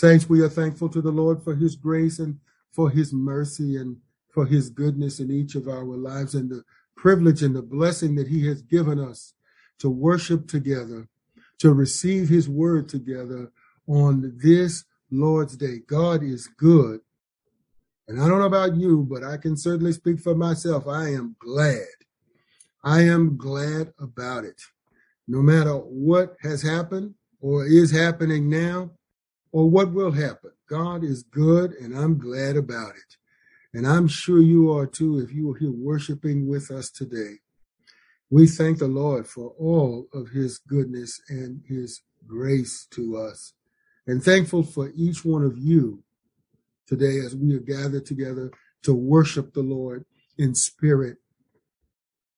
Saints, we are thankful to the Lord for his grace and for his mercy and for his goodness in each of our lives and the privilege and the blessing that he has given us to worship together, to receive his word together on this Lord's Day. God is good. And I don't know about you, but I can certainly speak for myself. I am glad. I am glad about it. No matter what has happened or is happening now, or what will happen. God is good, and I'm glad about it. And I'm sure you are too if you are here worshiping with us today. We thank the Lord for all of his goodness and his grace to us. And thankful for each one of you today as we are gathered together to worship the Lord in spirit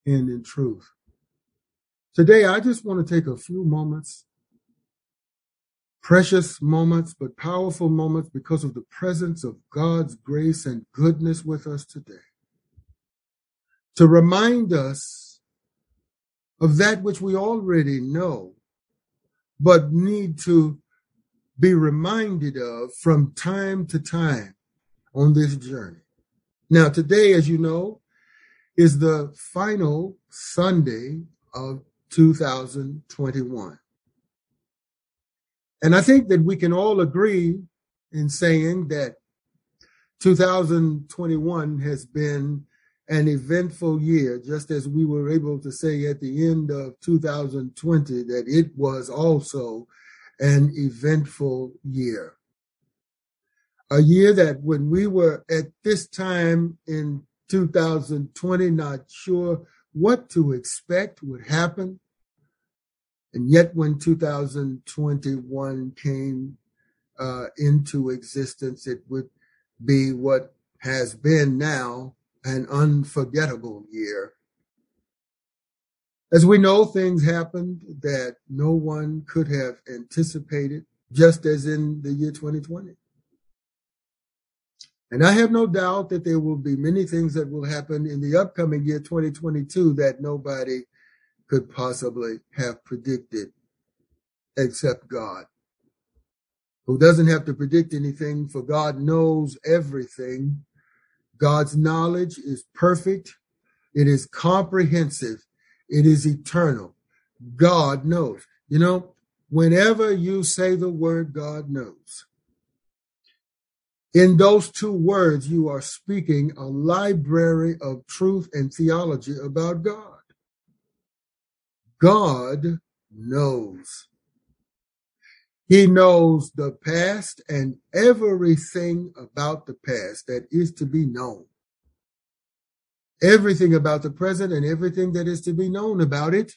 and in truth. Today, I just want to take a few moments precious moments, but powerful moments because of the presence of God's grace and goodness with us today. To remind us of that which we already know, but need to be reminded of from time to time on this journey. Now, today, as you know, is the final Sunday of 2021. And I think that we can all agree in saying that 2021 has been an eventful year, just as we were able to say at the end of 2020 that it was also an eventful year. A year that when we were at this time in 2020, not sure what to expect would happen, and yet, when 2021 came uh, into existence, it would be what has been now an unforgettable year. As we know, things happened that no one could have anticipated, just as in the year 2020. And I have no doubt that there will be many things that will happen in the upcoming year 2022 that nobody could possibly have predicted except God, who doesn't have to predict anything, for God knows everything. God's knowledge is perfect, it is comprehensive, it is eternal. God knows. You know, whenever you say the word God knows, in those two words, you are speaking a library of truth and theology about God. God knows. He knows the past and everything about the past that is to be known. Everything about the present and everything that is to be known about it.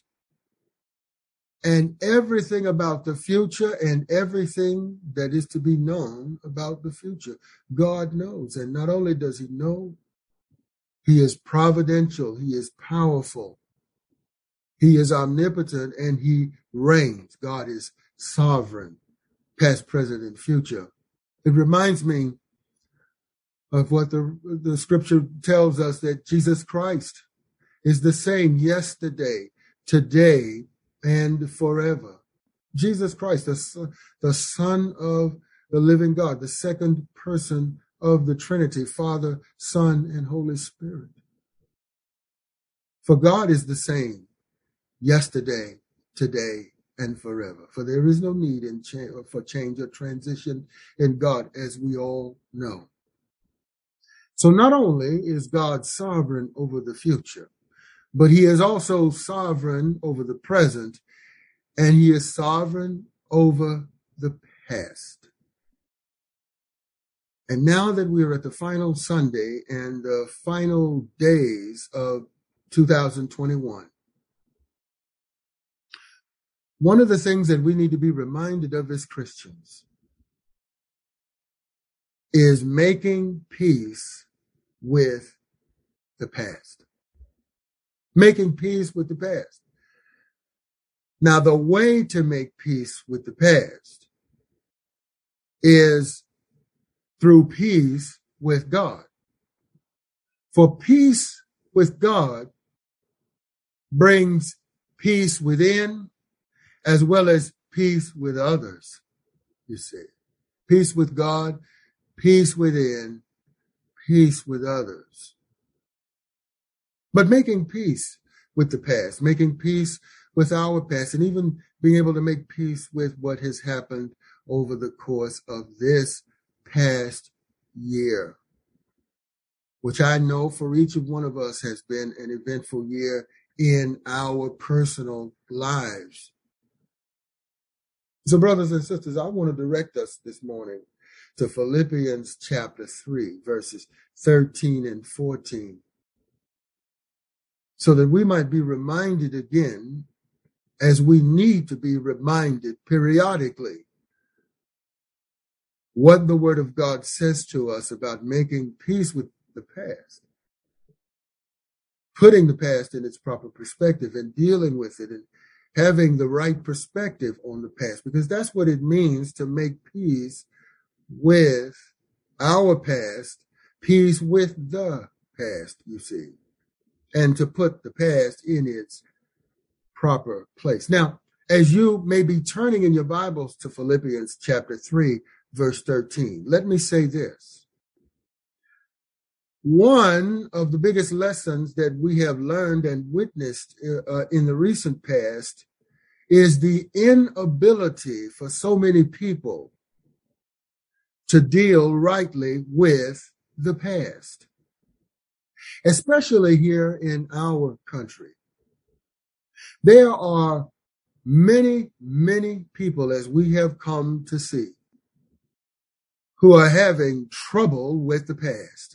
And everything about the future and everything that is to be known about the future. God knows. And not only does he know, he is providential. He is powerful. He is omnipotent and he reigns. God is sovereign, past, present, and future. It reminds me of what the, the scripture tells us that Jesus Christ is the same yesterday, today, and forever. Jesus Christ, the, the Son of the living God, the second person of the Trinity, Father, Son, and Holy Spirit. For God is the same yesterday, today, and forever. For there is no need in cha- for change or transition in God, as we all know. So not only is God sovereign over the future, but he is also sovereign over the present, and he is sovereign over the past. And now that we are at the final Sunday and the final days of 2021, one of the things that we need to be reminded of as Christians is making peace with the past. Making peace with the past. Now, the way to make peace with the past is through peace with God. For peace with God brings peace within as well as peace with others, you see. peace with God, peace within, peace with others. But making peace with the past, making peace with our past, and even being able to make peace with what has happened over the course of this past year, which I know for each of one of us has been an eventful year in our personal lives. So, brothers and sisters, I want to direct us this morning to Philippians chapter 3, verses 13 and 14, so that we might be reminded again, as we need to be reminded periodically, what the Word of God says to us about making peace with the past, putting the past in its proper perspective and dealing with it and having the right perspective on the past, because that's what it means to make peace with our past, peace with the past, you see, and to put the past in its proper place. Now, as you may be turning in your Bibles to Philippians chapter 3, verse 13, let me say this. One of the biggest lessons that we have learned and witnessed uh, in the recent past is the inability for so many people to deal rightly with the past, especially here in our country. There are many, many people, as we have come to see, who are having trouble with the past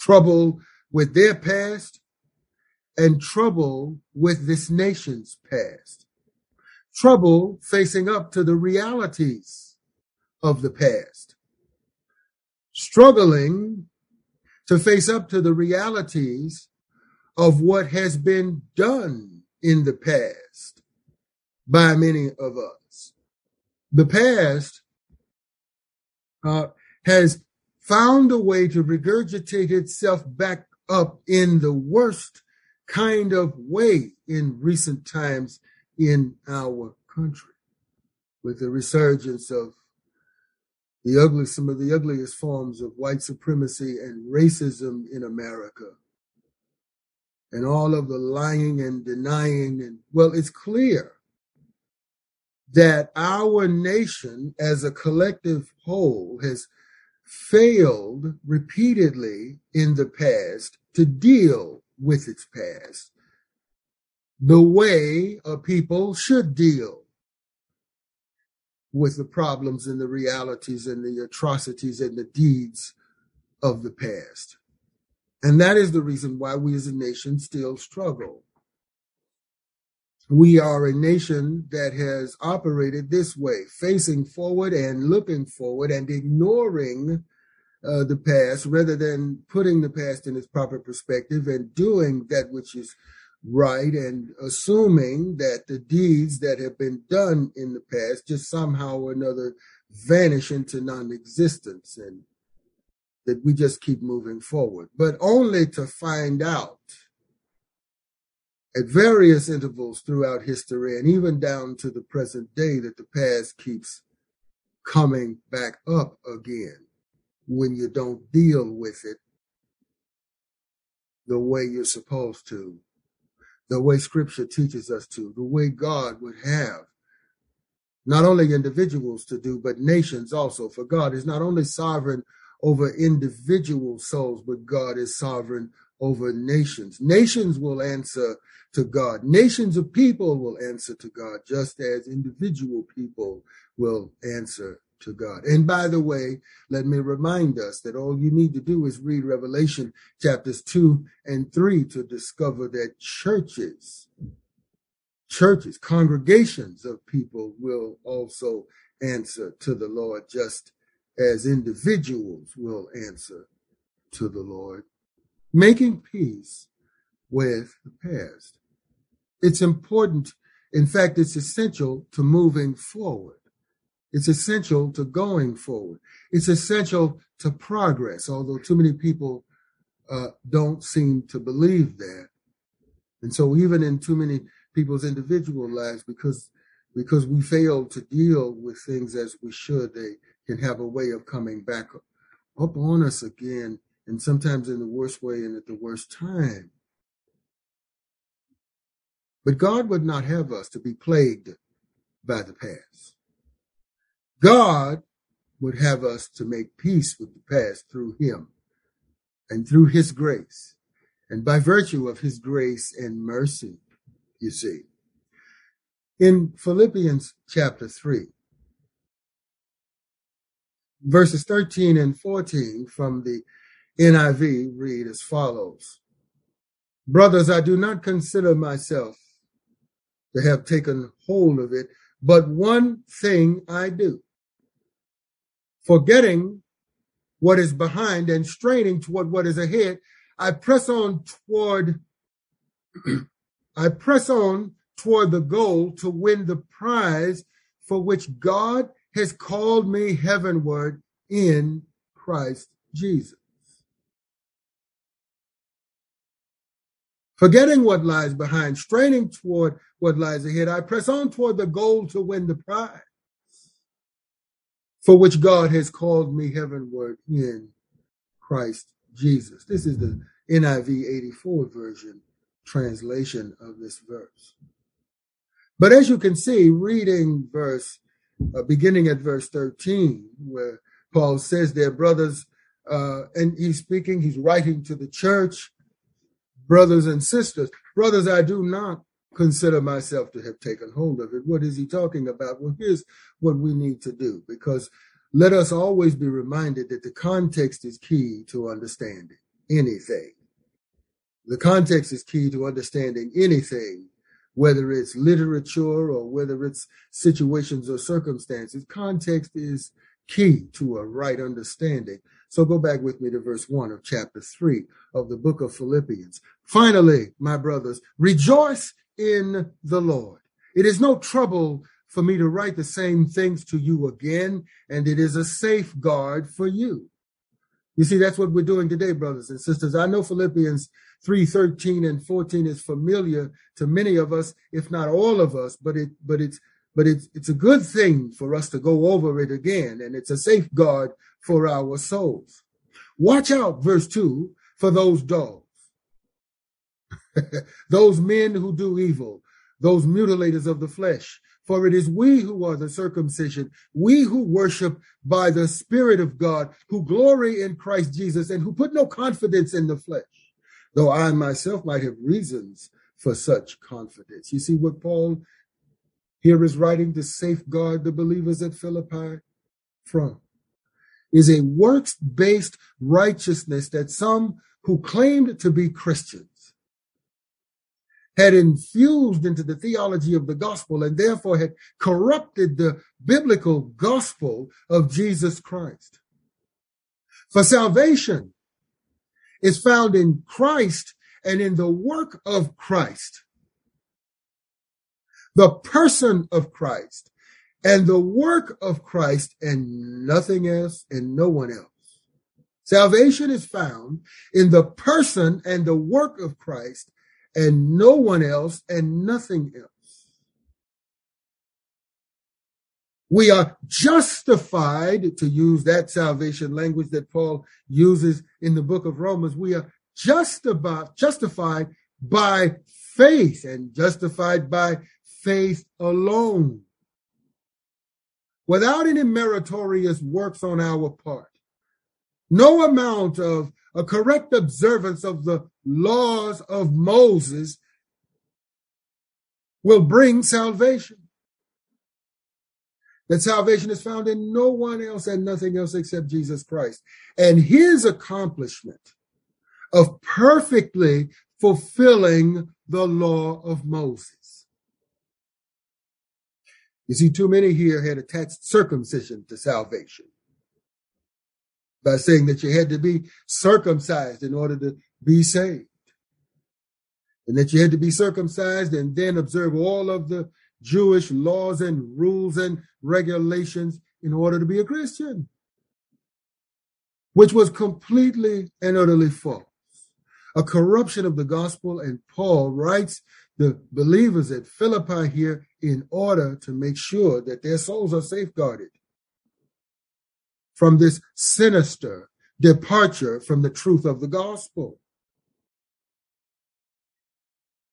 trouble with their past, and trouble with this nation's past. Trouble facing up to the realities of the past. Struggling to face up to the realities of what has been done in the past by many of us. The past uh, has found a way to regurgitate itself back up in the worst kind of way in recent times in our country with the resurgence of the ugly, some of the ugliest forms of white supremacy and racism in America. And all of the lying and denying. And well, it's clear that our nation as a collective whole has failed repeatedly in the past to deal with its past the way a people should deal with the problems and the realities and the atrocities and the deeds of the past. And that is the reason why we as a nation still struggle. We are a nation that has operated this way, facing forward and looking forward and ignoring uh, the past rather than putting the past in its proper perspective and doing that which is right and assuming that the deeds that have been done in the past just somehow or another vanish into non-existence and that we just keep moving forward, but only to find out at various intervals throughout history and even down to the present day that the past keeps coming back up again when you don't deal with it the way you're supposed to, the way scripture teaches us to, the way God would have not only individuals to do, but nations also. For God is not only sovereign over individual souls, but God is sovereign over nations. Nations will answer to God. Nations of people will answer to God, just as individual people will answer to God. And by the way, let me remind us that all you need to do is read Revelation chapters two and three to discover that churches, churches, congregations of people will also answer to the Lord, just as individuals will answer to the Lord. Making peace with the past. It's important. In fact, it's essential to moving forward. It's essential to going forward. It's essential to progress, although too many people uh, don't seem to believe that. And so even in too many people's individual lives, because because we fail to deal with things as we should, they can have a way of coming back up on us again, and sometimes in the worst way and at the worst time. But God would not have us to be plagued by the past. God would have us to make peace with the past through Him and through His grace and by virtue of His grace and mercy, you see. In Philippians chapter 3, verses 13 and 14 from the NIV read as follows Brothers, I do not consider myself to have taken hold of it, but one thing I do, forgetting what is behind and straining toward what is ahead, I press on toward I press on toward the goal to win the prize for which God has called me heavenward in Christ Jesus. Forgetting what lies behind, straining toward what lies ahead, I press on toward the goal to win the prize for which God has called me heavenward in Christ Jesus. This is the NIV 84 version translation of this verse. But as you can see, reading verse, uh, beginning at verse 13, where Paul says there, brothers, uh, and he's speaking, he's writing to the church, brothers and sisters. Brothers, I do not consider myself to have taken hold of it. What is he talking about? Well, here's what we need to do because let us always be reminded that the context is key to understanding anything. The context is key to understanding anything, whether it's literature or whether it's situations or circumstances. Context is key to a right understanding. So go back with me to verse 1 of chapter 3 of the book of Philippians. Finally, my brothers, rejoice in the Lord. It is no trouble for me to write the same things to you again, and it is a safeguard for you. You see, that's what we're doing today, brothers and sisters. I know Philippians 3, 13 and 14 is familiar to many of us, if not all of us, but it, but it's, but it's, it's a good thing for us to go over it again, and it's a safeguard for our souls. Watch out, verse 2, for those dogs, those men who do evil, those mutilators of the flesh, for it is we who are the circumcision, we who worship by the Spirit of God, who glory in Christ Jesus, and who put no confidence in the flesh, though I myself might have reasons for such confidence. You see what Paul here is writing to safeguard the believers at Philippi from is a works based righteousness that some who claimed to be Christians had infused into the theology of the gospel and therefore had corrupted the biblical gospel of Jesus Christ. For salvation is found in Christ and in the work of Christ, the person of Christ and the work of Christ and nothing else and no one else. Salvation is found in the person and the work of Christ and no one else and nothing else. We are justified, to use that salvation language that Paul uses in the book of Romans. We are just about, justified by faith and justified by faith alone. Without any meritorious works on our part. No amount of a correct observance of the laws of Moses will bring salvation. That salvation is found in no one else and nothing else except Jesus Christ. And his accomplishment of perfectly fulfilling the law of Moses. You see, too many here had attached circumcision to salvation by saying that you had to be circumcised in order to be saved. And that you had to be circumcised and then observe all of the Jewish laws and rules and regulations in order to be a Christian, which was completely and utterly false. A corruption of the gospel, and Paul writes the believers at Philippi here in order to make sure that their souls are safeguarded from this sinister departure from the truth of the gospel.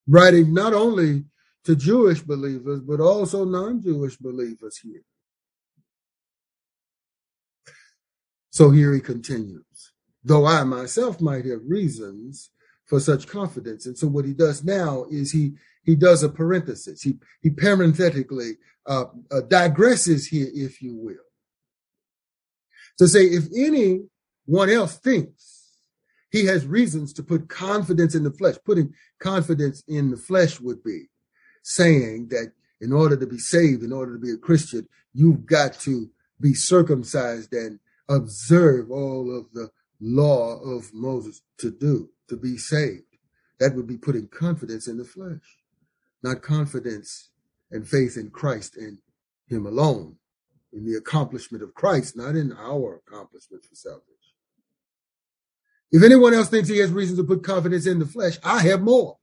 Writing not only to Jewish believers, but also non Jewish believers here. So here he continues, though I myself might have reasons for such confidence. And so what he does now is he he does a parenthesis. He he parenthetically uh, uh, digresses here, if you will, to say if anyone else thinks he has reasons to put confidence in the flesh, putting confidence in the flesh would be saying that in order to be saved, in order to be a Christian, you've got to be circumcised and observe all of the law of Moses to do, to be saved. That would be putting confidence in the flesh, not confidence and faith in Christ and Him alone, in the accomplishment of Christ, not in our accomplishment for salvation. If anyone else thinks he has reason to put confidence in the flesh, I have more.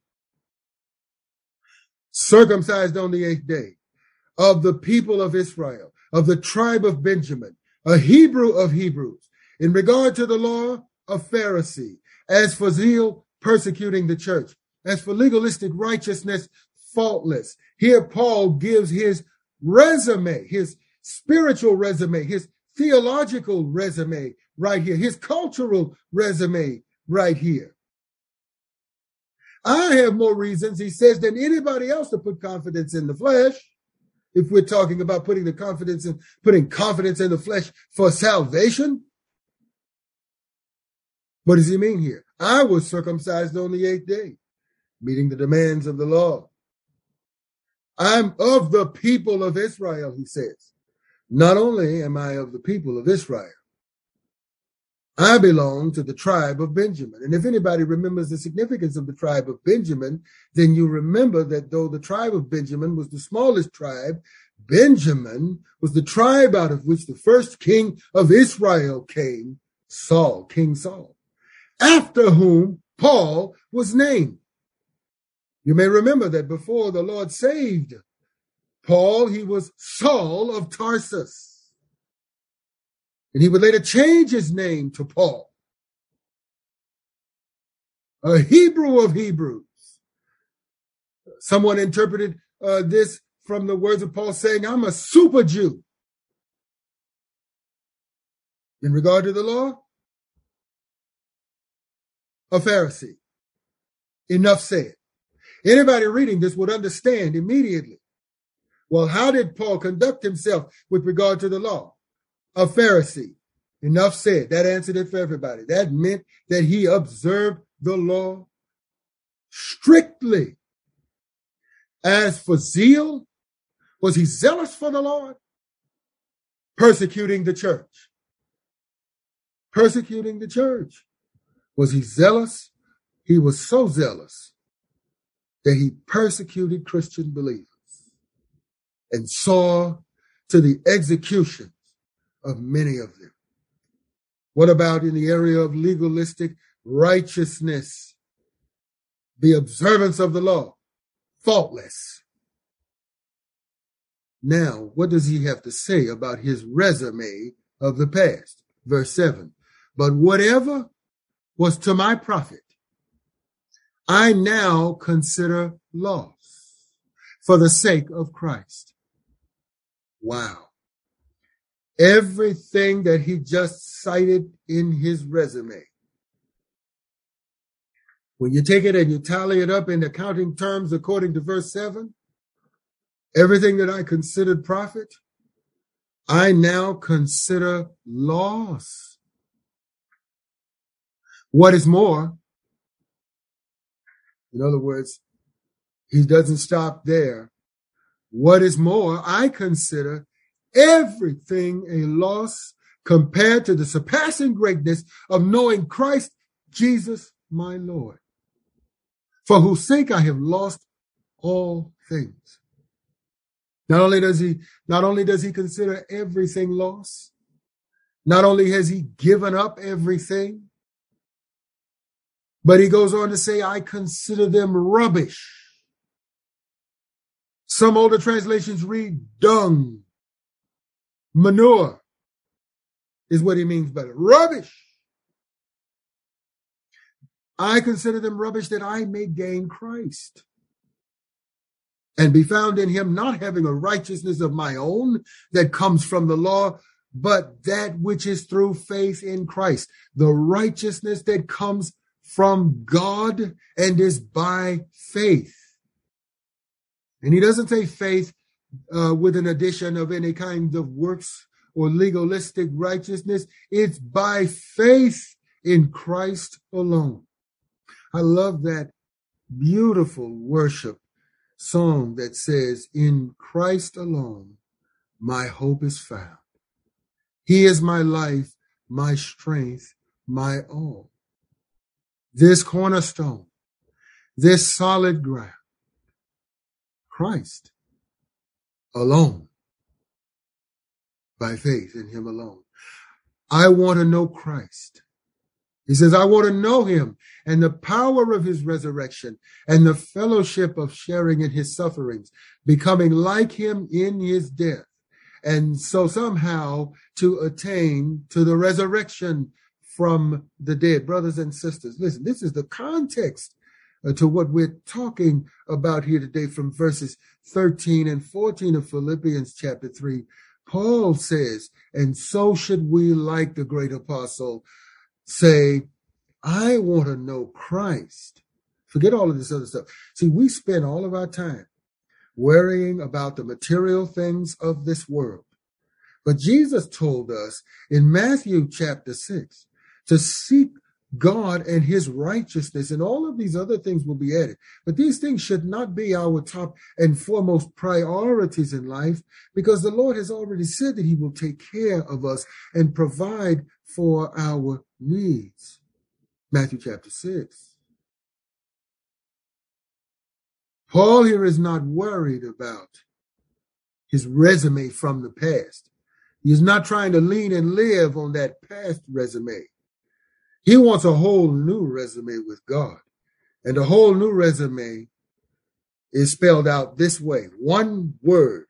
Circumcised on the eighth day, of the people of Israel, of the tribe of Benjamin, a Hebrew of Hebrews, in regard to the law, a Pharisee, as for zeal, persecuting the church, as for legalistic righteousness, faultless. Here Paul gives his resume, his spiritual resume, his theological resume right here, his cultural resume right here. I have more reasons, he says, than anybody else to put confidence in the flesh if we're talking about putting the confidence in putting confidence in the flesh for salvation. What does he mean here? I was circumcised on the eighth day, meeting the demands of the law. I'm of the people of Israel, he says. Not only am I of the people of Israel, I belong to the tribe of Benjamin. And if anybody remembers the significance of the tribe of Benjamin, then you remember that though the tribe of Benjamin was the smallest tribe, Benjamin was the tribe out of which the first king of Israel came, Saul, King Saul, after whom Paul was named. You may remember that before the Lord saved Paul, he was Saul of Tarsus. And he would later change his name to Paul, a Hebrew of Hebrews. Someone interpreted uh, this from the words of Paul saying, I'm a super Jew. In regard to the law, a Pharisee. Enough said. Anybody reading this would understand immediately. Well, how did Paul conduct himself with regard to the law? a Pharisee. Enough said. That answered it for everybody. That meant that he observed the law strictly. As for zeal, was he zealous for the Lord? Persecuting the church. Persecuting the church. Was he zealous? He was so zealous that he persecuted Christian believers and saw to the execution of many of them. What about in the area of legalistic righteousness? The observance of the law, faultless. Now, what does he have to say about his resume of the past? Verse 7 But whatever was to my profit, I now consider loss for the sake of Christ. Wow everything that he just cited in his resume. When you take it and you tally it up in accounting terms according to verse 7, everything that I considered profit, I now consider loss. What is more, in other words, he doesn't stop there. What is more, I consider everything a loss compared to the surpassing greatness of knowing Christ Jesus my Lord, for whose sake I have lost all things. Not only does he, not only does he consider everything lost, not only has he given up everything, but he goes on to say, I consider them rubbish. Some older translations read dung manure. is what he means by it. Rubbish. I consider them rubbish that I may gain Christ and be found in him, not having a righteousness of my own that comes from the law, but that which is through faith in Christ, the righteousness that comes from God and is by faith. And he doesn't say faith uh, with an addition of any kind of works or legalistic righteousness. It's by faith in Christ alone. I love that beautiful worship song that says, In Christ alone, my hope is found. He is my life, my strength, my all. This cornerstone, this solid ground, Christ alone, by faith in him alone. I want to know Christ. He says, I want to know him and the power of his resurrection and the fellowship of sharing in his sufferings, becoming like him in his death. And so somehow to attain to the resurrection from the dead. Brothers and sisters, listen, this is the context uh, to what we're talking about here today from verses 13 and 14 of Philippians chapter 3. Paul says, and so should we, like the great apostle, say, I want to know Christ. Forget all of this other stuff. See, we spend all of our time worrying about the material things of this world. But Jesus told us in Matthew chapter 6 to seek God and his righteousness, and all of these other things will be added. But these things should not be our top and foremost priorities in life because the Lord has already said that he will take care of us and provide for our needs. Matthew chapter 6. Paul here is not worried about his resume from the past. He's not trying to lean and live on that past resume. He wants a whole new resume with God. And a whole new resume is spelled out this way one word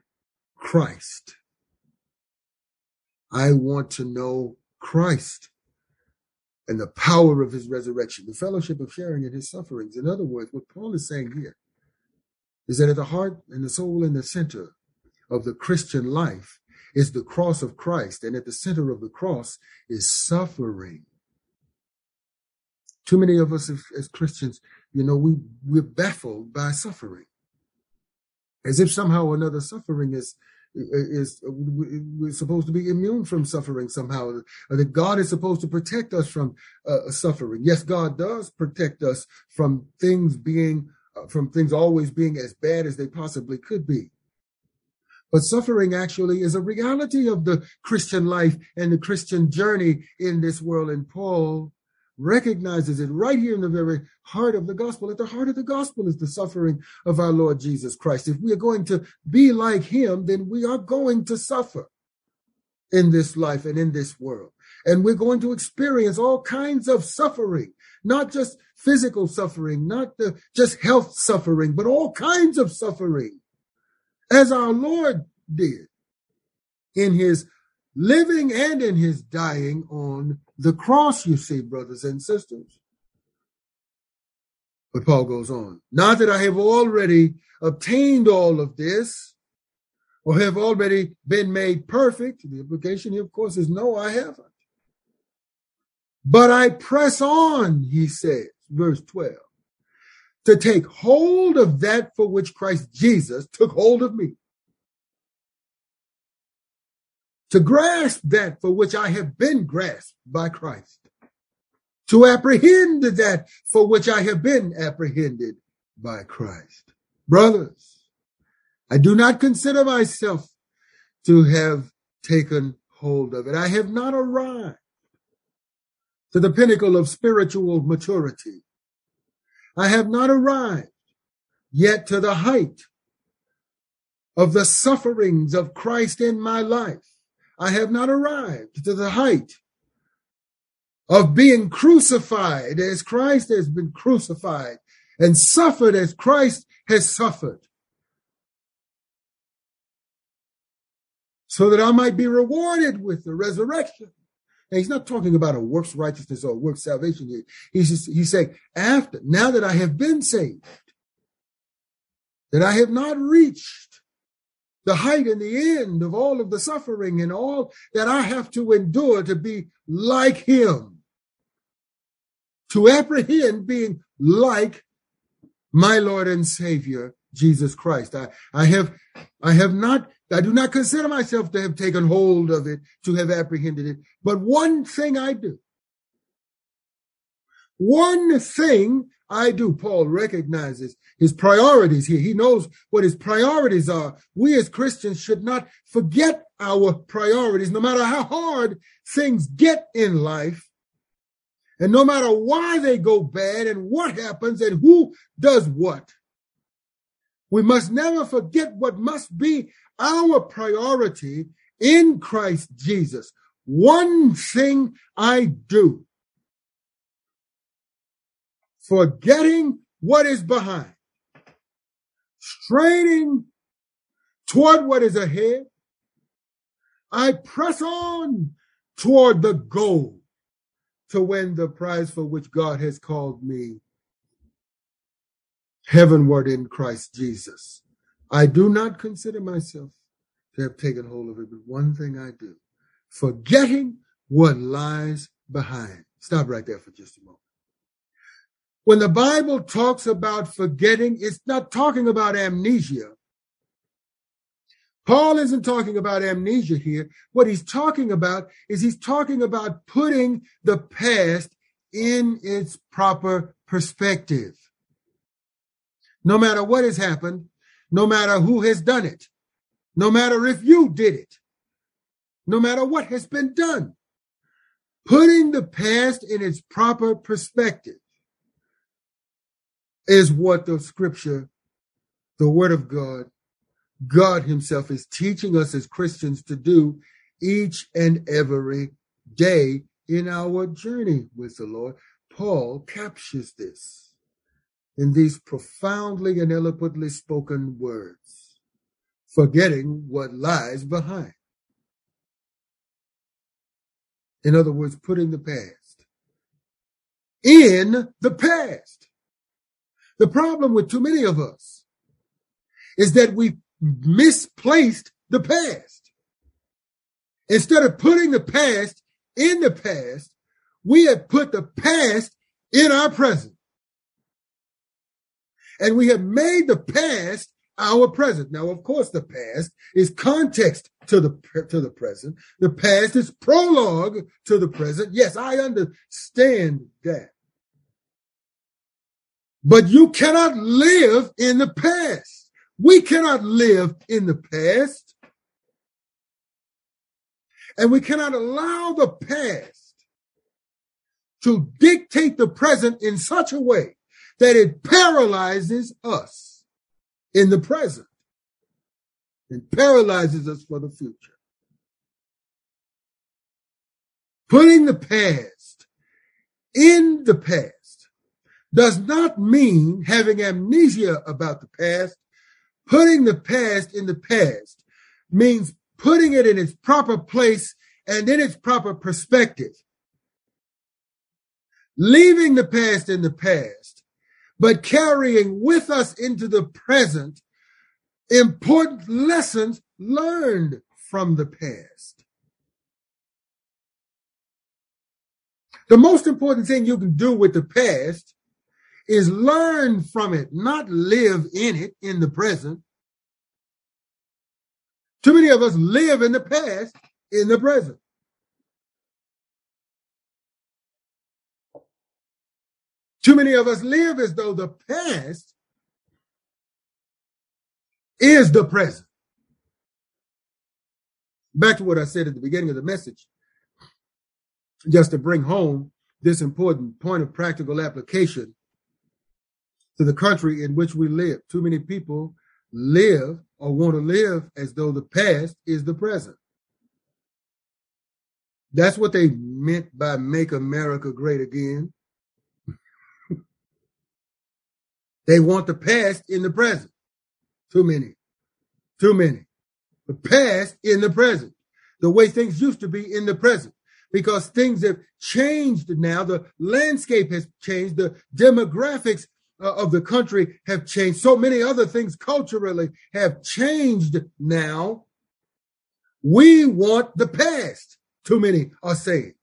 Christ. I want to know Christ and the power of his resurrection, the fellowship of sharing in his sufferings. In other words, what Paul is saying here is that at the heart and the soul and the center of the Christian life is the cross of Christ, and at the center of the cross is suffering. Too many of us as, as Christians, you know, we, we're baffled by suffering. As if somehow or another suffering is is we're supposed to be immune from suffering somehow. That god is supposed to protect us from uh, suffering. Yes god does protect us from things being uh, from things always being as bad as they possibly could be. But suffering actually is a reality of the christian life and the christian journey in this world. And paul recognizes it right here in the very heart of the gospel. At the heart of the gospel is the suffering of our Lord Jesus Christ. If we are going to be like him, then we are going to suffer in this life and in this world. And we're going to experience all kinds of suffering, not just physical suffering, not the, just health suffering, but all kinds of suffering, as our Lord did in his living and in his dying on the cross, you see, brothers and sisters. But Paul goes on, not that I have already obtained all of this or have already been made perfect. The implication here, of course, is no, I haven't. But I press on, he says, verse 12, to take hold of that for which Christ Jesus took hold of me. To grasp that for which I have been grasped by Christ, to apprehend that for which I have been apprehended by Christ. Brothers, I do not consider myself to have taken hold of it. I have not arrived to the pinnacle of spiritual maturity. I have not arrived yet to the height of the sufferings of Christ in my life. I have not arrived to the height of being crucified as Christ has been crucified and suffered as Christ has suffered. So that I might be rewarded with the resurrection Now, he's not talking about a works righteousness or works salvation here. He's just, he's saying, after, now that I have been saved, that I have not reached the height and the end of all of the suffering and all that I have to endure to be like him, to apprehend being like my Lord and Savior, Jesus Christ. I, I have, I have not, I do not consider myself to have taken hold of it, to have apprehended it. But one thing I do. One thing I do. Paul recognizes his priorities here. He knows what his priorities are. We as Christians should not forget our priorities, no matter how hard things get in life. And no matter why they go bad and what happens and who does what. We must never forget what must be our priority in Christ Jesus. One thing I do, forgetting what is behind, straining toward what is ahead, I press on toward the goal to win the prize for which God has called me heavenward in Christ Jesus. I do not consider myself to have taken hold of it, but one thing I do, forgetting what lies behind. Stop right there for just a moment. When the Bible talks about forgetting, it's not talking about amnesia. Paul isn't talking about amnesia here. What he's talking about is he's talking about putting the past in its proper perspective. No matter what has happened, no matter who has done it, no matter if you did it, no matter what has been done, putting the past in its proper perspective is what the scripture, the word of God, God himself is teaching us as Christians to do each and every day in our journey with the Lord. Paul captures this in these profoundly and eloquently spoken words, forgetting what lies behind. In other words, putting the past in the past. The problem with too many of us is that we misplaced the past. Instead of putting the past in the past, we have put the past in our present. And we have made the past our present. Now, of course, the past is context to the, to the present. The past is prologue to the present. Yes, I understand that. But you cannot live in the past. We cannot live in the past. And we cannot allow the past to dictate the present in such a way that it paralyzes us in the present and paralyzes us for the future. Putting the past in the past does not mean having amnesia about the past. Putting the past in the past means putting it in its proper place and in its proper perspective. Leaving the past in the past but carrying with us into the present important lessons learned from the past. The most important thing you can do with the past is learn from it, not live in it in the present. Too many of us live in the past in the present. Too many of us live as though the past is the present. Back to what I said at the beginning of the message, just to bring home this important point of practical application to the country in which we live. Too many people live or want to live as though the past is the present. That's what they meant by make America great again. They want the past in the present. Too many. Too many. The past in the present. The way things used to be in the present. because things have changed now. The landscape has changed. The demographics Uh, of the country have changed. So many other things culturally have changed now. We want the past, too many are saying.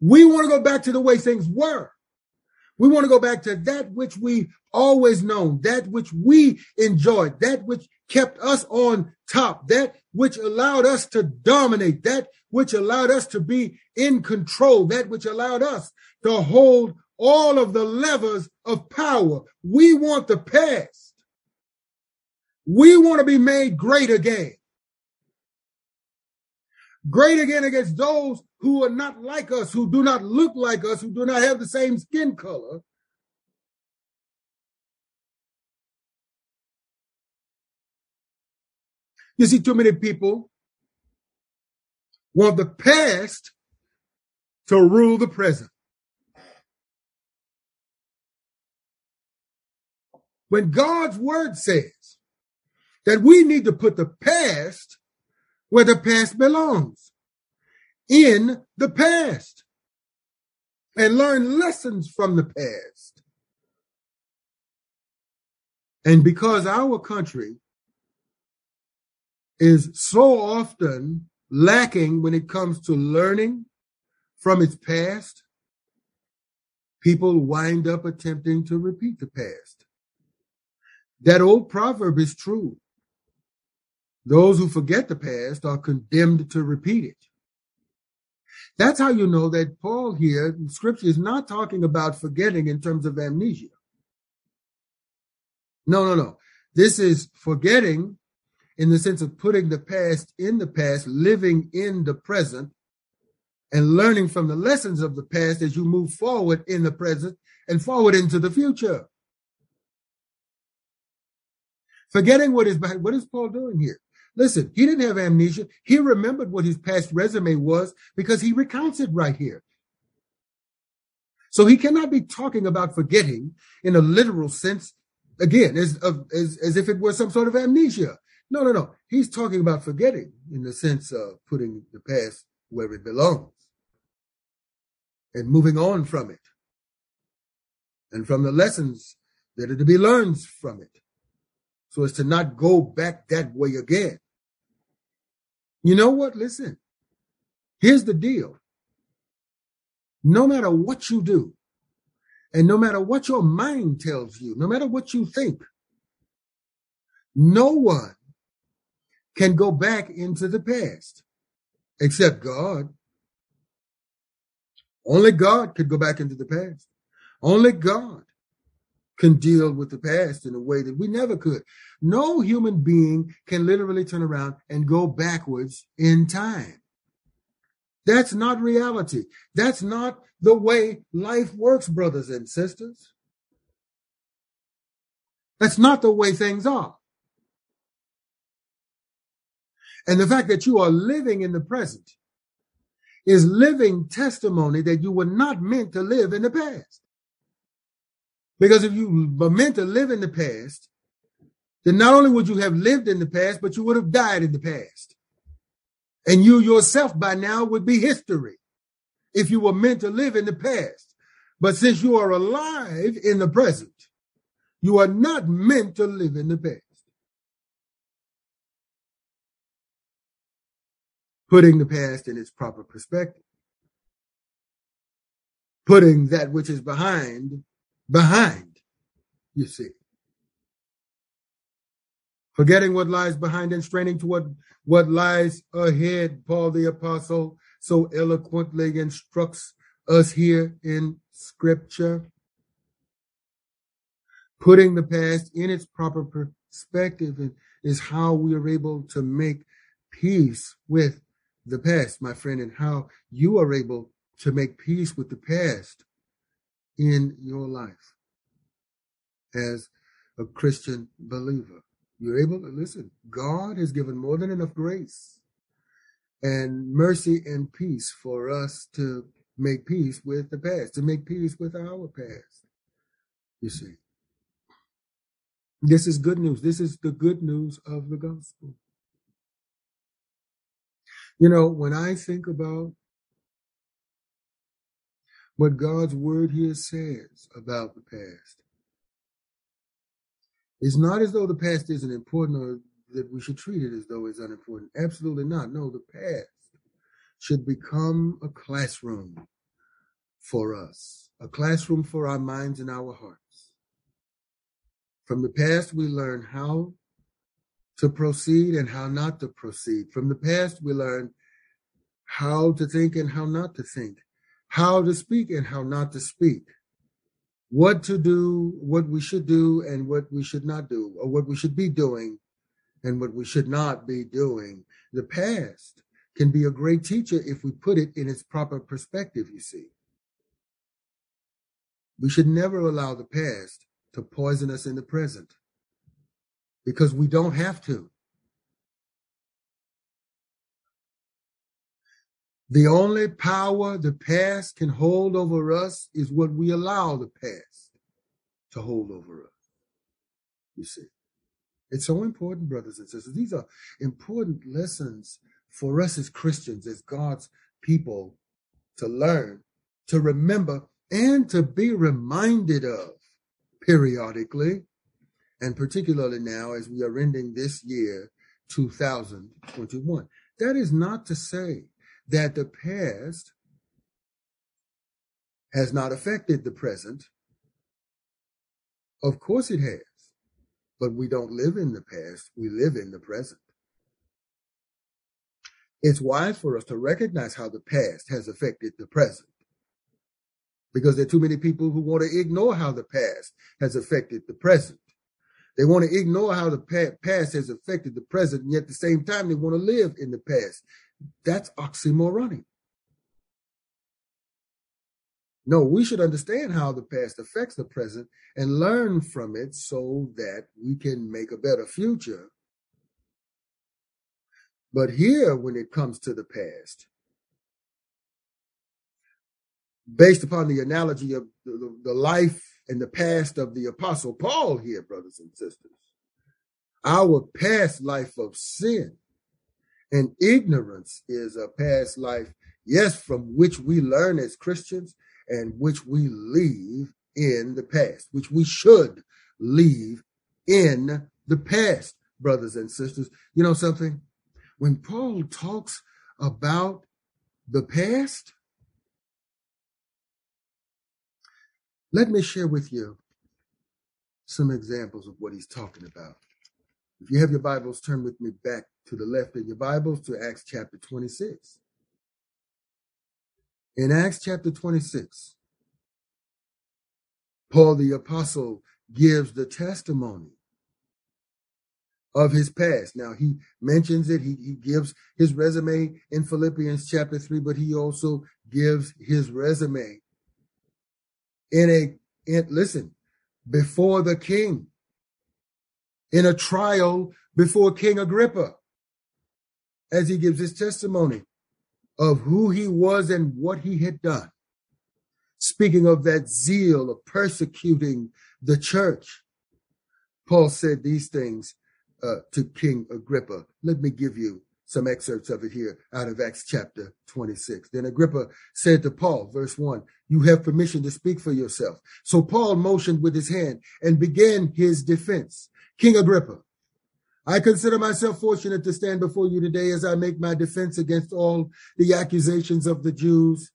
We want to go back to the way things were. We want to go back to that which we always known, that which we enjoyed, that which kept us on top, that which allowed us to dominate, that which allowed us to be in control, that which allowed us to hold all of the levers of power. We want the past. We want to be made great again. Great again against those who are not like us, who do not look like us, who do not have the same skin color. You see, too many people want the past to rule the present. When God's word says that we need to put the past where the past belongs, in the past, and learn lessons from the past. And because our country is so often lacking when it comes to learning from its past, people wind up attempting to repeat the past. That old proverb is true. Those who forget the past are condemned to repeat it. That's how you know that Paul here in scripture is not talking about forgetting in terms of amnesia. No, no, no. This is forgetting in the sense of putting the past in the past, living in the present, and learning from the lessons of the past as you move forward in the present and forward into the future. Forgetting what is behind, what is Paul doing here? Listen, he didn't have amnesia. He remembered what his past resume was because he recounts it right here. So he cannot be talking about forgetting in a literal sense, again, as, as, as if it were some sort of amnesia. No, no, no. He's talking about forgetting in the sense of putting the past where it belongs and moving on from it and from the lessons that are to be learned from it so as to not go back that way again. You know what? Listen, here's the deal. No matter what you do, and no matter what your mind tells you, no matter what you think, no one can go back into the past except God. Only God could go back into the past. Only God can deal with the past in a way that we never could. No human being can literally turn around and go backwards in time. That's not reality. That's not the way life works, brothers and sisters. That's not the way things are. And the fact that you are living in the present is living testimony that you were not meant to live in the past. Because if you were meant to live in the past, then not only would you have lived in the past, but you would have died in the past. And you yourself by now would be history if you were meant to live in the past. But since you are alive in the present, you are not meant to live in the past. Putting the past in its proper perspective. Putting that which is behind behind, you see. Forgetting what lies behind and straining to what, what lies ahead, Paul the Apostle so eloquently instructs us here in Scripture. Putting the past in its proper perspective is how we are able to make peace with the past, my friend, and how you are able to make peace with the past in your life as a Christian believer. You're able to listen. God has given more than enough grace and mercy and peace for us to make peace with the past, to make peace with our past. You see, this is good news. This is the good news of the gospel. You know, when I think about what God's word here says about the past. It's not as though the past isn't important or that we should treat it as though it's unimportant. Absolutely not. No, the past should become a classroom for us, a classroom for our minds and our hearts. From the past, we learn how to proceed and how not to proceed. From the past, we learn how to think and how not to think how to speak and how not to speak, what to do, what we should do, and what we should not do, or what we should be doing and what we should not be doing. The past can be a great teacher if we put it in its proper perspective, you see. We should never allow the past to poison us in the present because we don't have to. The only power the past can hold over us is what we allow the past to hold over us. You see, it's so important, brothers and sisters. These are important lessons for us as Christians, as God's people to learn, to remember, and to be reminded of periodically, and particularly now as we are ending this year, 2021. That is not to say that the past has not affected the present. Of course it has. But we don't live in the past, we live in the present. It's wise for us to recognize how the past has affected the present. Because there are too many people who want to ignore how the past has affected the present. They want to ignore how the past has affected the present, and yet at the same time, they want to live in the past. That's oxymoronic. No, we should understand how the past affects the present and learn from it so that we can make a better future. But here, when it comes to the past, based upon the analogy of the, life and the past of the apostle Paul here, brothers and sisters, our past life of sin and ignorance is a past life, yes, from which we learn as Christians and which we leave in the past, which we should leave in the past, brothers and sisters. You know something? When Paul talks about the past, let me share with you some examples of what he's talking about. If you have your Bibles, turn with me back to the left in your Bibles to Acts chapter 26. In Acts chapter 26, Paul the apostle gives the testimony of his past. Now he mentions it, he, he gives his resume in Philippians chapter 3, but he also gives his resume in a in, listen before the king in a trial before King Agrippa as he gives his testimony of who he was and what he had done. Speaking of that zeal of persecuting the church, Paul said these things uh, to King Agrippa. Let me give you some excerpts of it here out of Acts chapter 26. Then Agrippa said to Paul, verse 1, You have permission to speak for yourself. So Paul motioned with his hand and began his defense. King Agrippa, I consider myself fortunate to stand before you today as I make my defense against all the accusations of the Jews.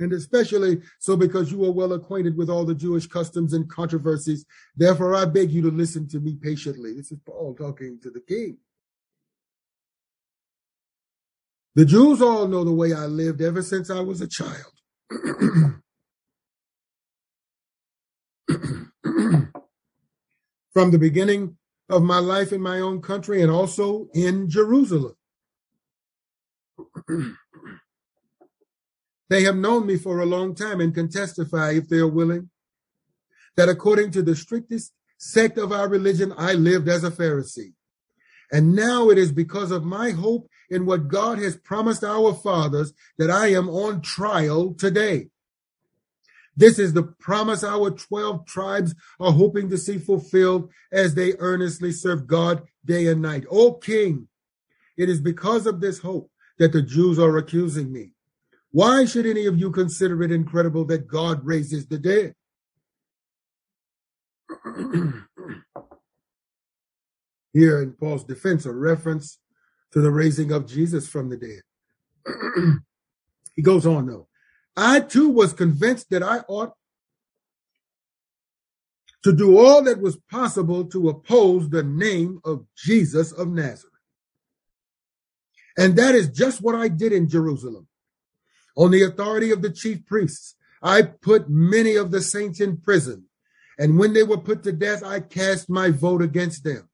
And especially so because you are well acquainted with all the Jewish customs and controversies. Therefore, I beg you to listen to me patiently. This is Paul talking to the king. The Jews all know the way I lived ever since I was a child. from the beginning of my life in my own country and also in Jerusalem. they have known me for a long time and can testify, if they are willing, that according to the strictest sect of our religion, I lived as a Pharisee. And now it is because of my hope in what God has promised our fathers that I am on trial today. This is the promise our 12 tribes are hoping to see fulfilled as they earnestly serve God day and night. O King, it is because of this hope that the Jews are accusing me. Why should any of you consider it incredible that God raises the dead? Here in Paul's defense, a reference to the raising of Jesus from the dead. he goes on though. I too was convinced that I ought to do all that was possible to oppose the name of Jesus of Nazareth. And that is just what I did in Jerusalem. On the authority of the chief priests, I put many of the saints in prison. And when they were put to death, I cast my vote against them.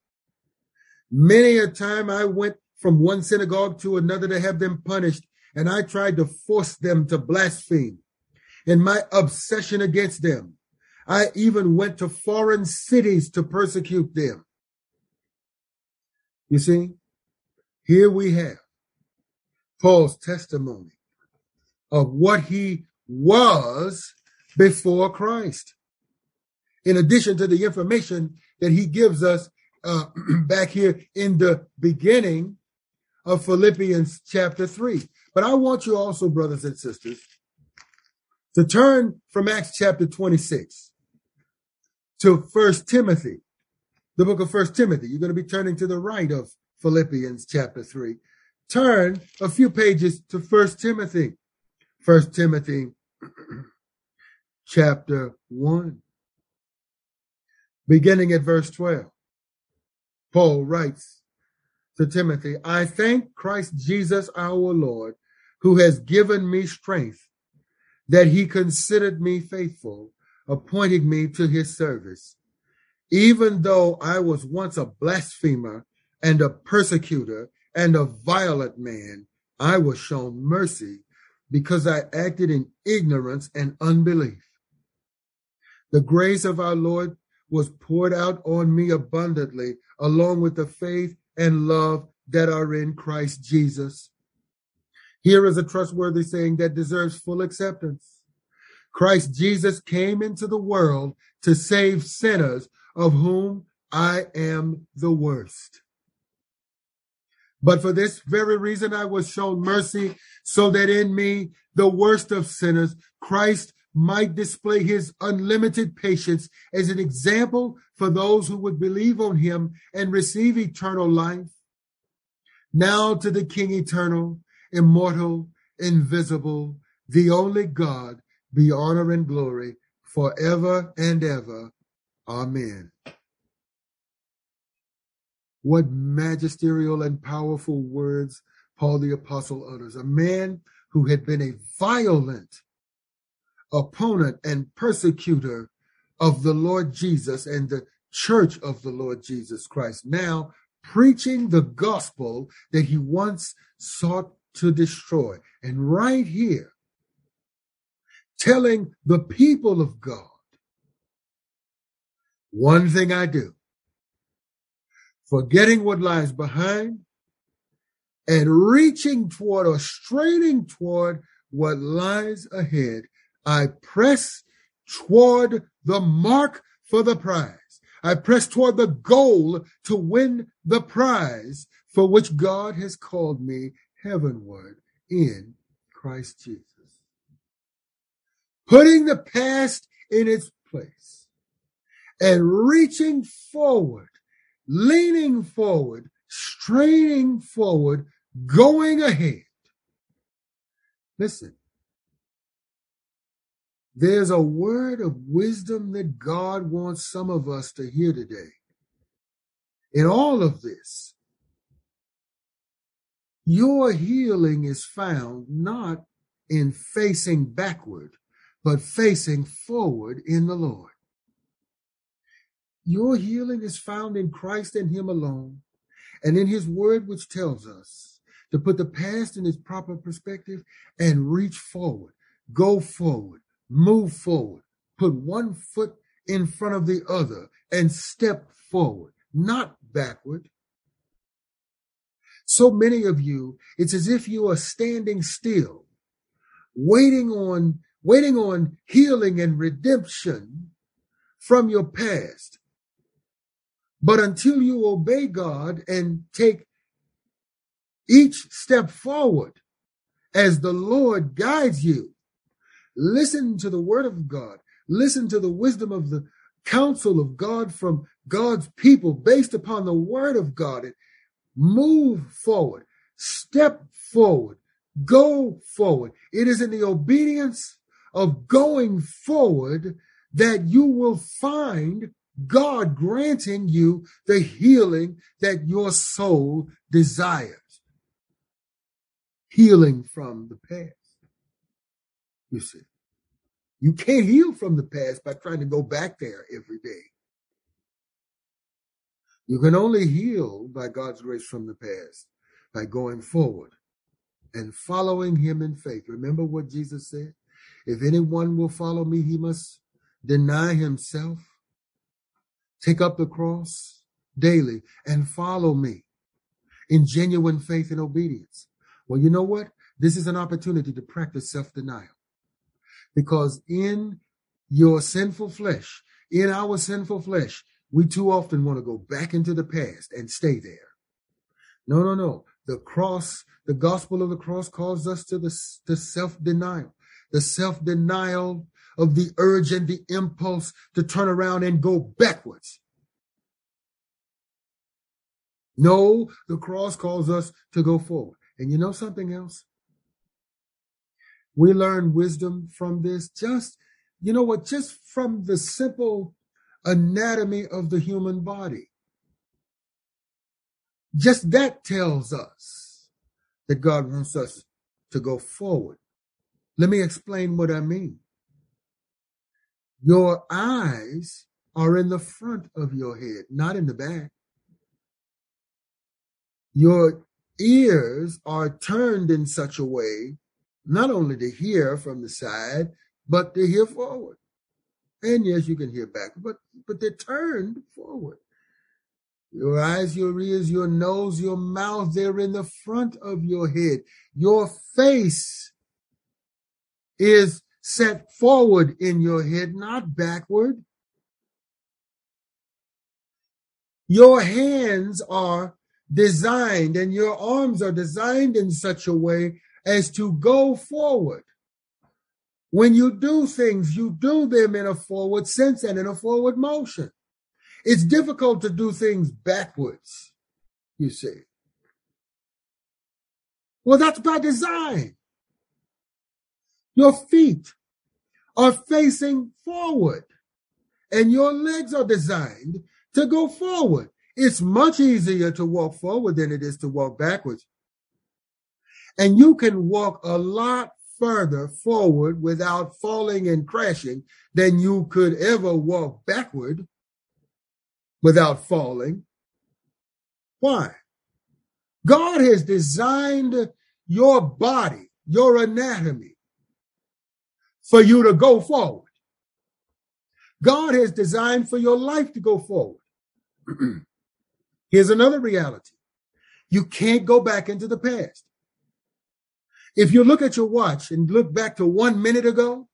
Many a time I went from one synagogue to another to have them punished, and I tried to force them to blaspheme. In my obsession against them, I even went to foreign cities to persecute them. You see, here we have Paul's testimony of what he was before Christ. In addition to the information that he gives us uh, back here in the beginning of Philippians chapter 3. But I want you also, brothers and sisters, to turn from Acts chapter 26 to First Timothy, the book of First Timothy. You're going to be turning to the right of Philippians chapter 3. Turn a few pages to First Timothy. First Timothy chapter 1. Beginning at verse 12. Paul writes to Timothy, I thank Christ Jesus our Lord, who has given me strength, that he considered me faithful appointing me to his service. Even though I was once a blasphemer and a persecutor and a violent man, I was shown mercy because I acted in ignorance and unbelief. The grace of our Lord was poured out on me abundantly, along with the faith and love that are in Christ Jesus. Here is a trustworthy saying that deserves full acceptance. Christ Jesus came into the world to save sinners, of whom I am the worst. But for this very reason, I was shown mercy so that in me, the worst of sinners, Christ might display his unlimited patience as an example for those who would believe on him and receive eternal life. Now to the King eternal, immortal, invisible, the only God, be honor and glory forever and ever. Amen. What magisterial and powerful words Paul the Apostle utters. A man who had been a violent opponent and persecutor of the Lord Jesus and the church of the Lord Jesus Christ, now preaching the gospel that he once sought to destroy. And right here, telling the people of God, one thing I do, forgetting what lies behind and reaching toward or straining toward what lies ahead, I press toward the mark for the prize. I press toward the goal to win the prize for which God has called me heavenward in Christ Jesus putting the past in its place and reaching forward, leaning forward, straining forward, going ahead. Listen, there's a word of wisdom that God wants some of us to hear today. In all of this, your healing is found not in facing backward, but facing forward in the Lord. Your healing is found in Christ and Him alone, and in His Word, which tells us to put the past in its proper perspective and reach forward, go forward, move forward, put one foot in front of the other and step forward, not backward. So many of you, it's as if you are standing still, waiting on waiting on healing and redemption from your past. But until you obey God and take each step forward as the Lord guides you. Listen to the word of God. Listen to the wisdom of the counsel of God from God's people based upon the word of God and move forward, step forward, go forward. It is in the obedience of going forward that you will find God granting you the healing that your soul desires. Healing from the past. You see, you can't heal from the past by trying to go back there every day. You can only heal by God's grace from the past by going forward and following him in faith. Remember what Jesus said? If anyone will follow me, he must deny himself, take up the cross daily, and follow me in genuine faith and obedience. Well, you know what? This is an opportunity to practice self denial because in your sinful flesh, in our sinful flesh, we too often want to go back into the past and stay there. No, no, no. The cross, the gospel of the cross calls us to the, self denial, the self denial of the urge and the impulse to turn around and go backwards. No, the cross calls us to go forward. And you know something else? We learn wisdom from this just, you know what, just from the simple anatomy of the human body. Just that tells us that God wants us to go forward. Let me explain what I mean. Your eyes are in the front of your head, not in the back. Your ears are turned in such a way, not only to hear from the side, but to hear forward. And yes, you can hear back, but but they're turned forward. Your eyes, your ears, your nose, your mouth, they're in the front of your head. Your face is set forward in your head, not backward. Your hands are designed and your arms are designed in such a way as to go forward. When you do things, you do them in a forward sense and in a forward motion. It's difficult to do things backwards, you see. Well, that's by design. Your feet are facing forward and your legs are designed to go forward. It's much easier to walk forward than it is to walk backwards. And you can walk a lot further forward without falling and crashing than you could ever walk backward without falling. Why? God has designed your body, your anatomy, for you to go forward. God has designed for your life to go forward. Here's another reality. You can't go back into the past. If you look at your watch and look back to one minute ago,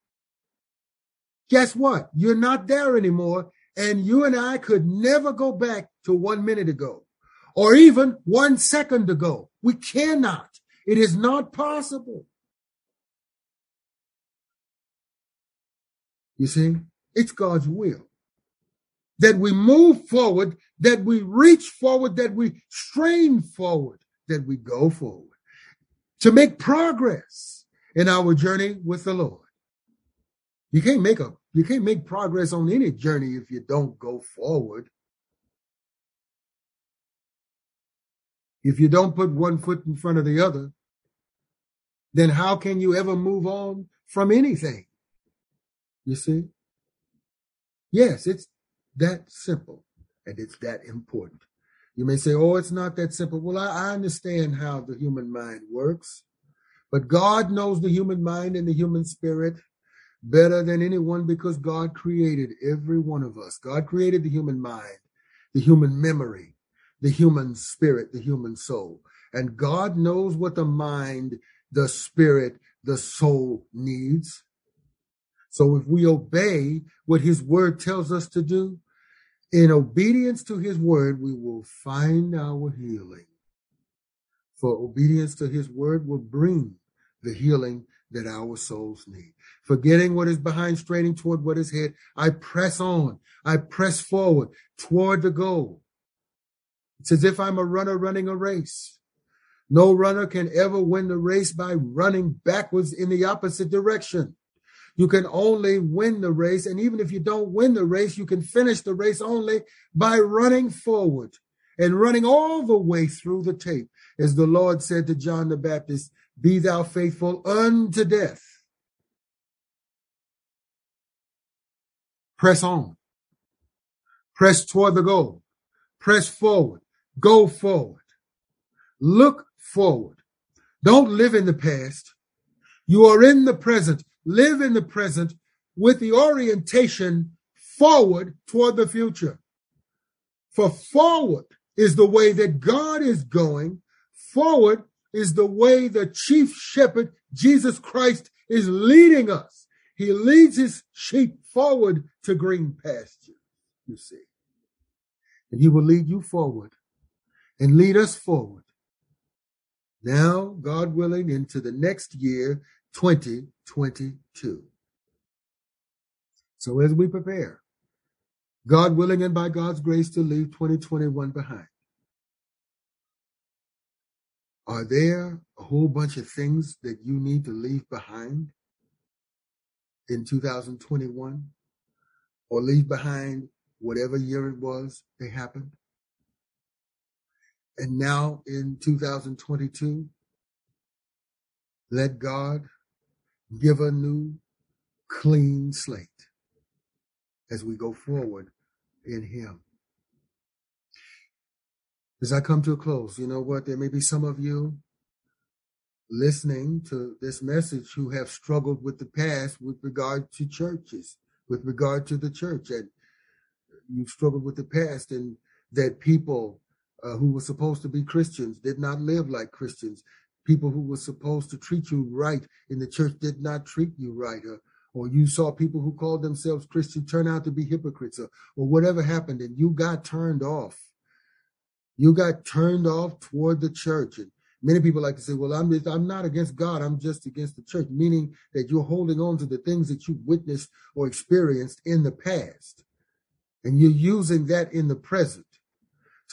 guess what? You're not there anymore. And you and I could never go back to one minute ago or even one second ago. We cannot. It is not possible. You see, it's God's will that we move forward, that we reach forward, that we strain forward, that we go forward to make progress in our journey with the Lord. You can't make a you can't make progress on any journey if you don't go forward. If you don't put one foot in front of the other, then how can you ever move on from anything? You see? Yes, it's that simple and it's that important. You may say, oh, it's not that simple. Well, I, I understand how the human mind works, but God knows the human mind and the human spirit better than anyone because God created every one of us. God created the human mind, the human memory, the human spirit, the human soul. And God knows what the mind, the spirit, the soul needs. So if we obey what his word tells us to do, in obedience to his word, we will find our healing. For obedience to his word will bring the healing that our souls need. Forgetting what is behind, straining toward what is ahead, I press on. I press forward toward the goal. It's as if I'm a runner running a race. No runner can ever win the race by running backwards in the opposite direction. You can only win the race. And even if you don't win the race, you can finish the race only by running forward and running all the way through the tape. As the Lord said to John the Baptist, be thou faithful unto death. Press on. Press toward the goal. Press forward. Go forward. Look forward. Don't live in the past. You are in the present. Live in the present with the orientation forward toward the future. For forward is the way that God is going. Forward is the way the chief shepherd, Jesus Christ, is leading us. He leads his sheep forward to green pasture, you see. And he will lead you forward and lead us forward. Now, God willing, into the next year, 2022. So as we prepare, God willing and by God's grace to leave 2021 behind, are there a whole bunch of things that you need to leave behind in 2021 or leave behind whatever year it was they happened? And now in 2022, let God give a new clean slate as we go forward in Him. As I come to a close, you know what? There may be some of you listening to this message who have struggled with the past with regard to churches, with regard to the church, and you've struggled with the past and that people uh, who were supposed to be Christians did not live like Christians. People who were supposed to treat you right in the church did not treat you right. Or, or you saw people who called themselves Christian turn out to be hypocrites or, or whatever happened and you got turned off. You got turned off toward the church. And many people like to say, well, I'm, just, I'm not against God. I'm just against the church, meaning that you're holding on to the things that you witnessed or experienced in the past. And you're using that in the present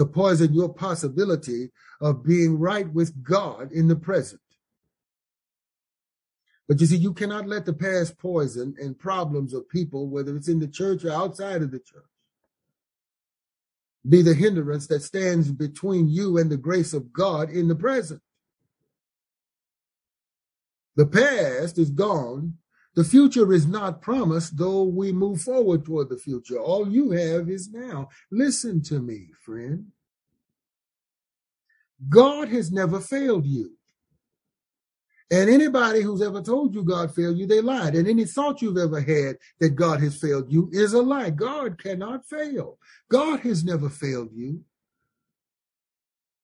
to poison your possibility of being right with God in the present. But you see, you cannot let the past poison and problems of people, whether it's in the church or outside of the church, be the hindrance that stands between you and the grace of God in the present. The past is gone. The future is not promised, though we move forward toward the future. All you have is now. Listen to me, friend. God has never failed you. And anybody who's ever told you God failed you, they lied. And any thought you've ever had that God has failed you is a lie. God cannot fail. God has never failed you.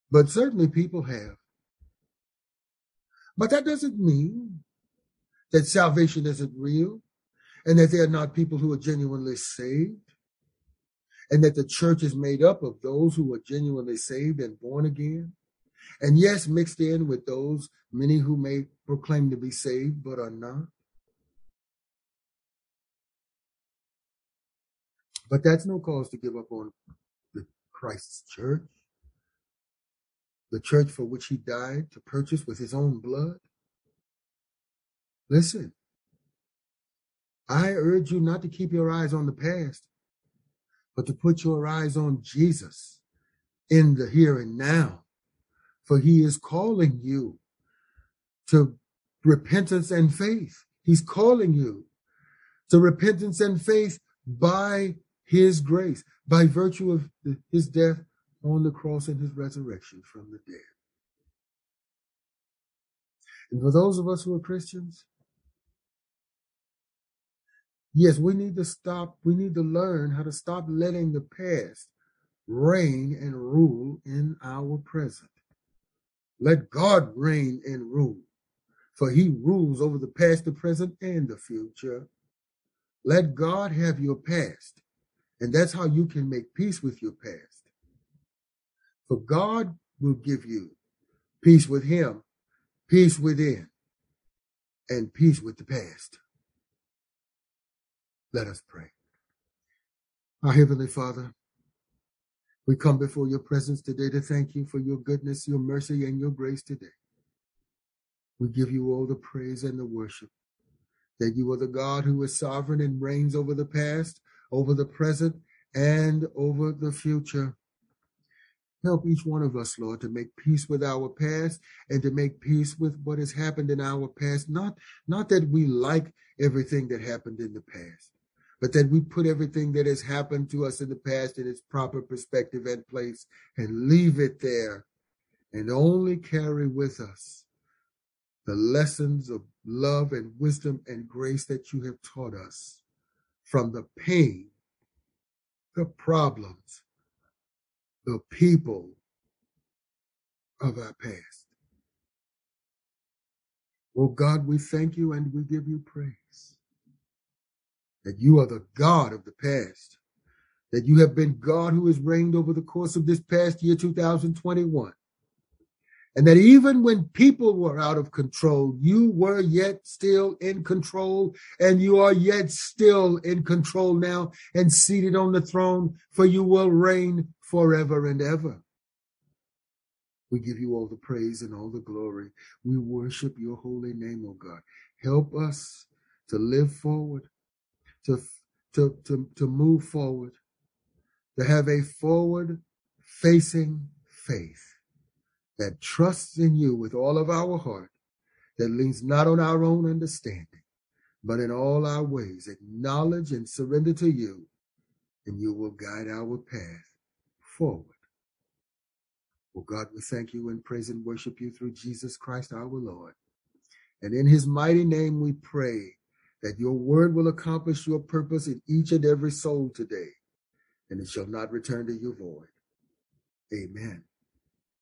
But certainly people have. But that doesn't mean that salvation isn't real and that there are not people who are genuinely saved and that the church is made up of those who are genuinely saved and born again. And yes, mixed in with those many who may proclaim to be saved but are not. But that's no cause to give up on the Christ's church, the church for which he died to purchase with his own blood. Listen, I urge you not to keep your eyes on the past, but to put your eyes on Jesus in the here and now for he is calling you to repentance and faith. He's calling you to repentance and faith by his grace, by virtue of his death on the cross and his resurrection from the dead. And for those of us who are Christians, yes, we need to stop, we need to learn how to stop letting the past reign and rule in our present. Let God reign and rule, for he rules over the past, the present, and the future. Let God have your past, and that's how you can make peace with your past. For God will give you peace with him, peace within. and peace with the past. Let us pray. Our Heavenly Father, we come before your presence today to thank you for your goodness, your mercy, and your grace today. We give you all the praise and the worship that you are the God who is sovereign and reigns over the past, over the present, and over the future. Help each one of us, Lord, to make peace with our past and to make peace with what has happened in our past. Not, not that we like everything that happened in the past, but that we put everything that has happened to us in the past in its proper perspective and place and leave it there and only carry with us the lessons of love and wisdom and grace that you have taught us from the pain, the problems, the people of our past. Oh God, we thank you and we give you praise that you are the God of the past, that you have been God who has reigned over the course of this past year, 2021. And that even when people were out of control, you were yet still in control, and you are yet still in control now and seated on the throne, for you will reign forever and ever. We give you all the praise and all the glory. We worship your holy name, O God. Help us to live forward, to, to, to, to move forward, to have a forward facing faith that trusts in you with all of our heart, that leans not on our own understanding, but in all our ways acknowledge and surrender to you, and you will guide our path forward. Oh God, we thank you and praise and worship you through Jesus Christ our Lord. And in his mighty name we pray that your word will accomplish your purpose in each and every soul today, and it shall not return to you void. Amen.